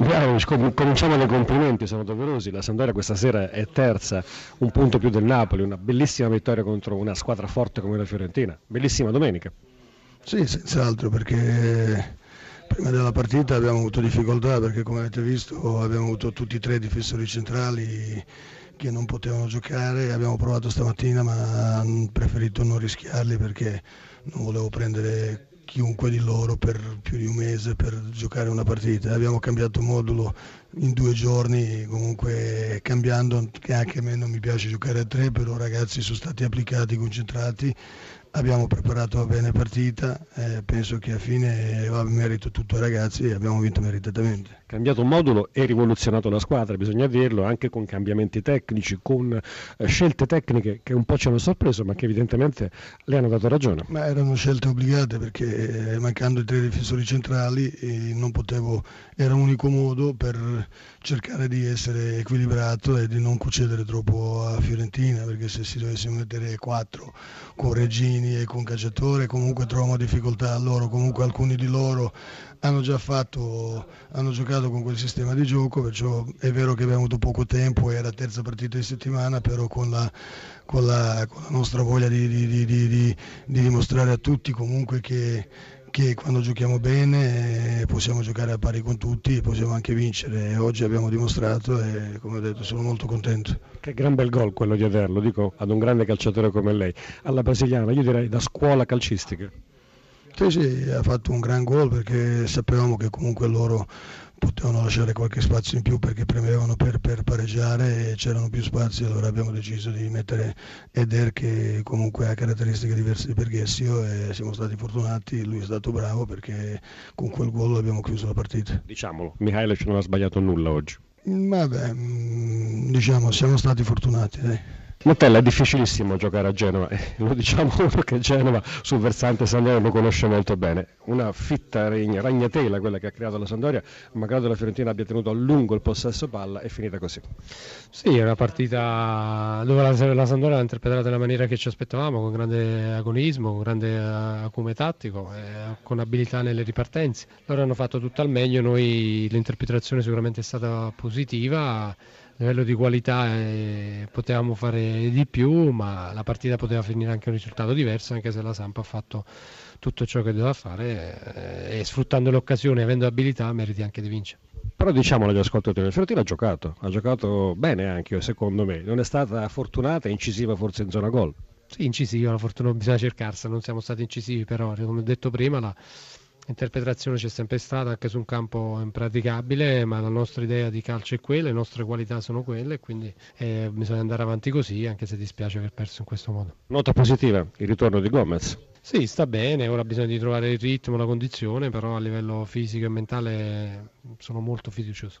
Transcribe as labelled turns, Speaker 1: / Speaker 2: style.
Speaker 1: Mialovic, cominciamo dai complimenti, sono doverosi. La Sampdoria questa sera è terza, un punto più del Napoli, una bellissima vittoria contro una squadra forte come la Fiorentina. Bellissima domenica.
Speaker 2: Sì, senz'altro perché prima della partita abbiamo avuto difficoltà perché come avete visto abbiamo avuto tutti e tre difensori centrali che non potevano giocare, abbiamo provato stamattina ma ho preferito non rischiarli perché non volevo prendere chiunque di loro per più di un mese per giocare una partita. Abbiamo cambiato modulo in due giorni, comunque cambiando, che anche a me non mi piace giocare a tre, però ragazzi sono stati applicati, concentrati, abbiamo preparato bene partita, eh, penso che a fine va merito tutto ai ragazzi e abbiamo vinto meritatamente.
Speaker 1: Cambiato modulo e rivoluzionato la squadra, bisogna dirlo, anche con cambiamenti tecnici, con eh, scelte tecniche che un po' ci hanno sorpreso ma che evidentemente le hanno dato ragione.
Speaker 2: Ma erano scelte obbligate perché eh, mancando i tre difensori centrali eh, non potevo, era l'unico modo per cercare di essere equilibrato e di non concedere troppo a Fiorentina perché se si dovesse mettere quattro con Regini e con Cacciatore comunque trovano difficoltà a loro, comunque alcuni di loro hanno già fatto, hanno giocato con quel sistema di gioco, perciò è vero che abbiamo avuto poco tempo, era terza partita di settimana, però con la, con la, con la nostra voglia di, di, di, di, dimostrare a tutti comunque che, che quando giochiamo bene possiamo giocare a pari con tutti e possiamo anche vincere. Oggi abbiamo dimostrato e come ho detto sono molto contento.
Speaker 1: Che gran bel gol quello di averlo, dico ad un grande calciatore come lei. Alla brasiliana, io direi da scuola calcistica.
Speaker 2: Sì, sì, ha fatto un gran gol perché sapevamo che comunque loro potevano lasciare qualche spazio in più perché premevano per, per pareggiare e c'erano più spazi, allora abbiamo deciso di mettere Eder che comunque ha caratteristiche diverse di Berghessio e siamo stati fortunati, lui è stato bravo perché con quel gol abbiamo chiuso la partita.
Speaker 1: Diciamolo, Mihailovic non ha sbagliato nulla oggi.
Speaker 2: Vabbè, mm, diciamo siamo stati fortunati. Dai.
Speaker 1: Montella è difficilissimo giocare a Genova, eh, lo diciamo perché Genova sul versante Sandoria lo conosce molto bene. Una fitta ragnatela quella che ha creato la Sandoria, malgrado la Fiorentina abbia tenuto a lungo il possesso palla, è finita così.
Speaker 3: Sì, è una partita dove la, la Sandoria l'ha interpretata nella maniera che ci aspettavamo, con grande agonismo, con grande eh, acume tattico, eh, con abilità nelle ripartenze. Loro hanno fatto tutto al meglio, noi l'interpretazione sicuramente è stata positiva livello di qualità eh, potevamo fare di più, ma la partita poteva finire anche un risultato diverso, anche se la Sampa ha fatto tutto ciò che doveva fare eh, e sfruttando l'occasione, avendo abilità, meriti anche di vincere.
Speaker 1: Però diciamolo agli ascoltatori, il Fiorentina ha giocato, ha giocato bene anche secondo me, non è stata fortunata e incisiva forse in zona gol.
Speaker 3: Sì, incisiva, la fortuna bisogna cercarsela, non siamo stati incisivi però, come ho detto prima, la, L'interpretazione c'è sempre stata anche su un campo impraticabile, ma la nostra idea di calcio è quella, le nostre qualità sono quelle, quindi eh, bisogna andare avanti così, anche se dispiace aver perso in questo modo.
Speaker 1: Nota positiva, il ritorno di Gomez.
Speaker 3: Sì, sta bene, ora bisogna di trovare il ritmo, la condizione, però a livello fisico e mentale sono molto fiducioso.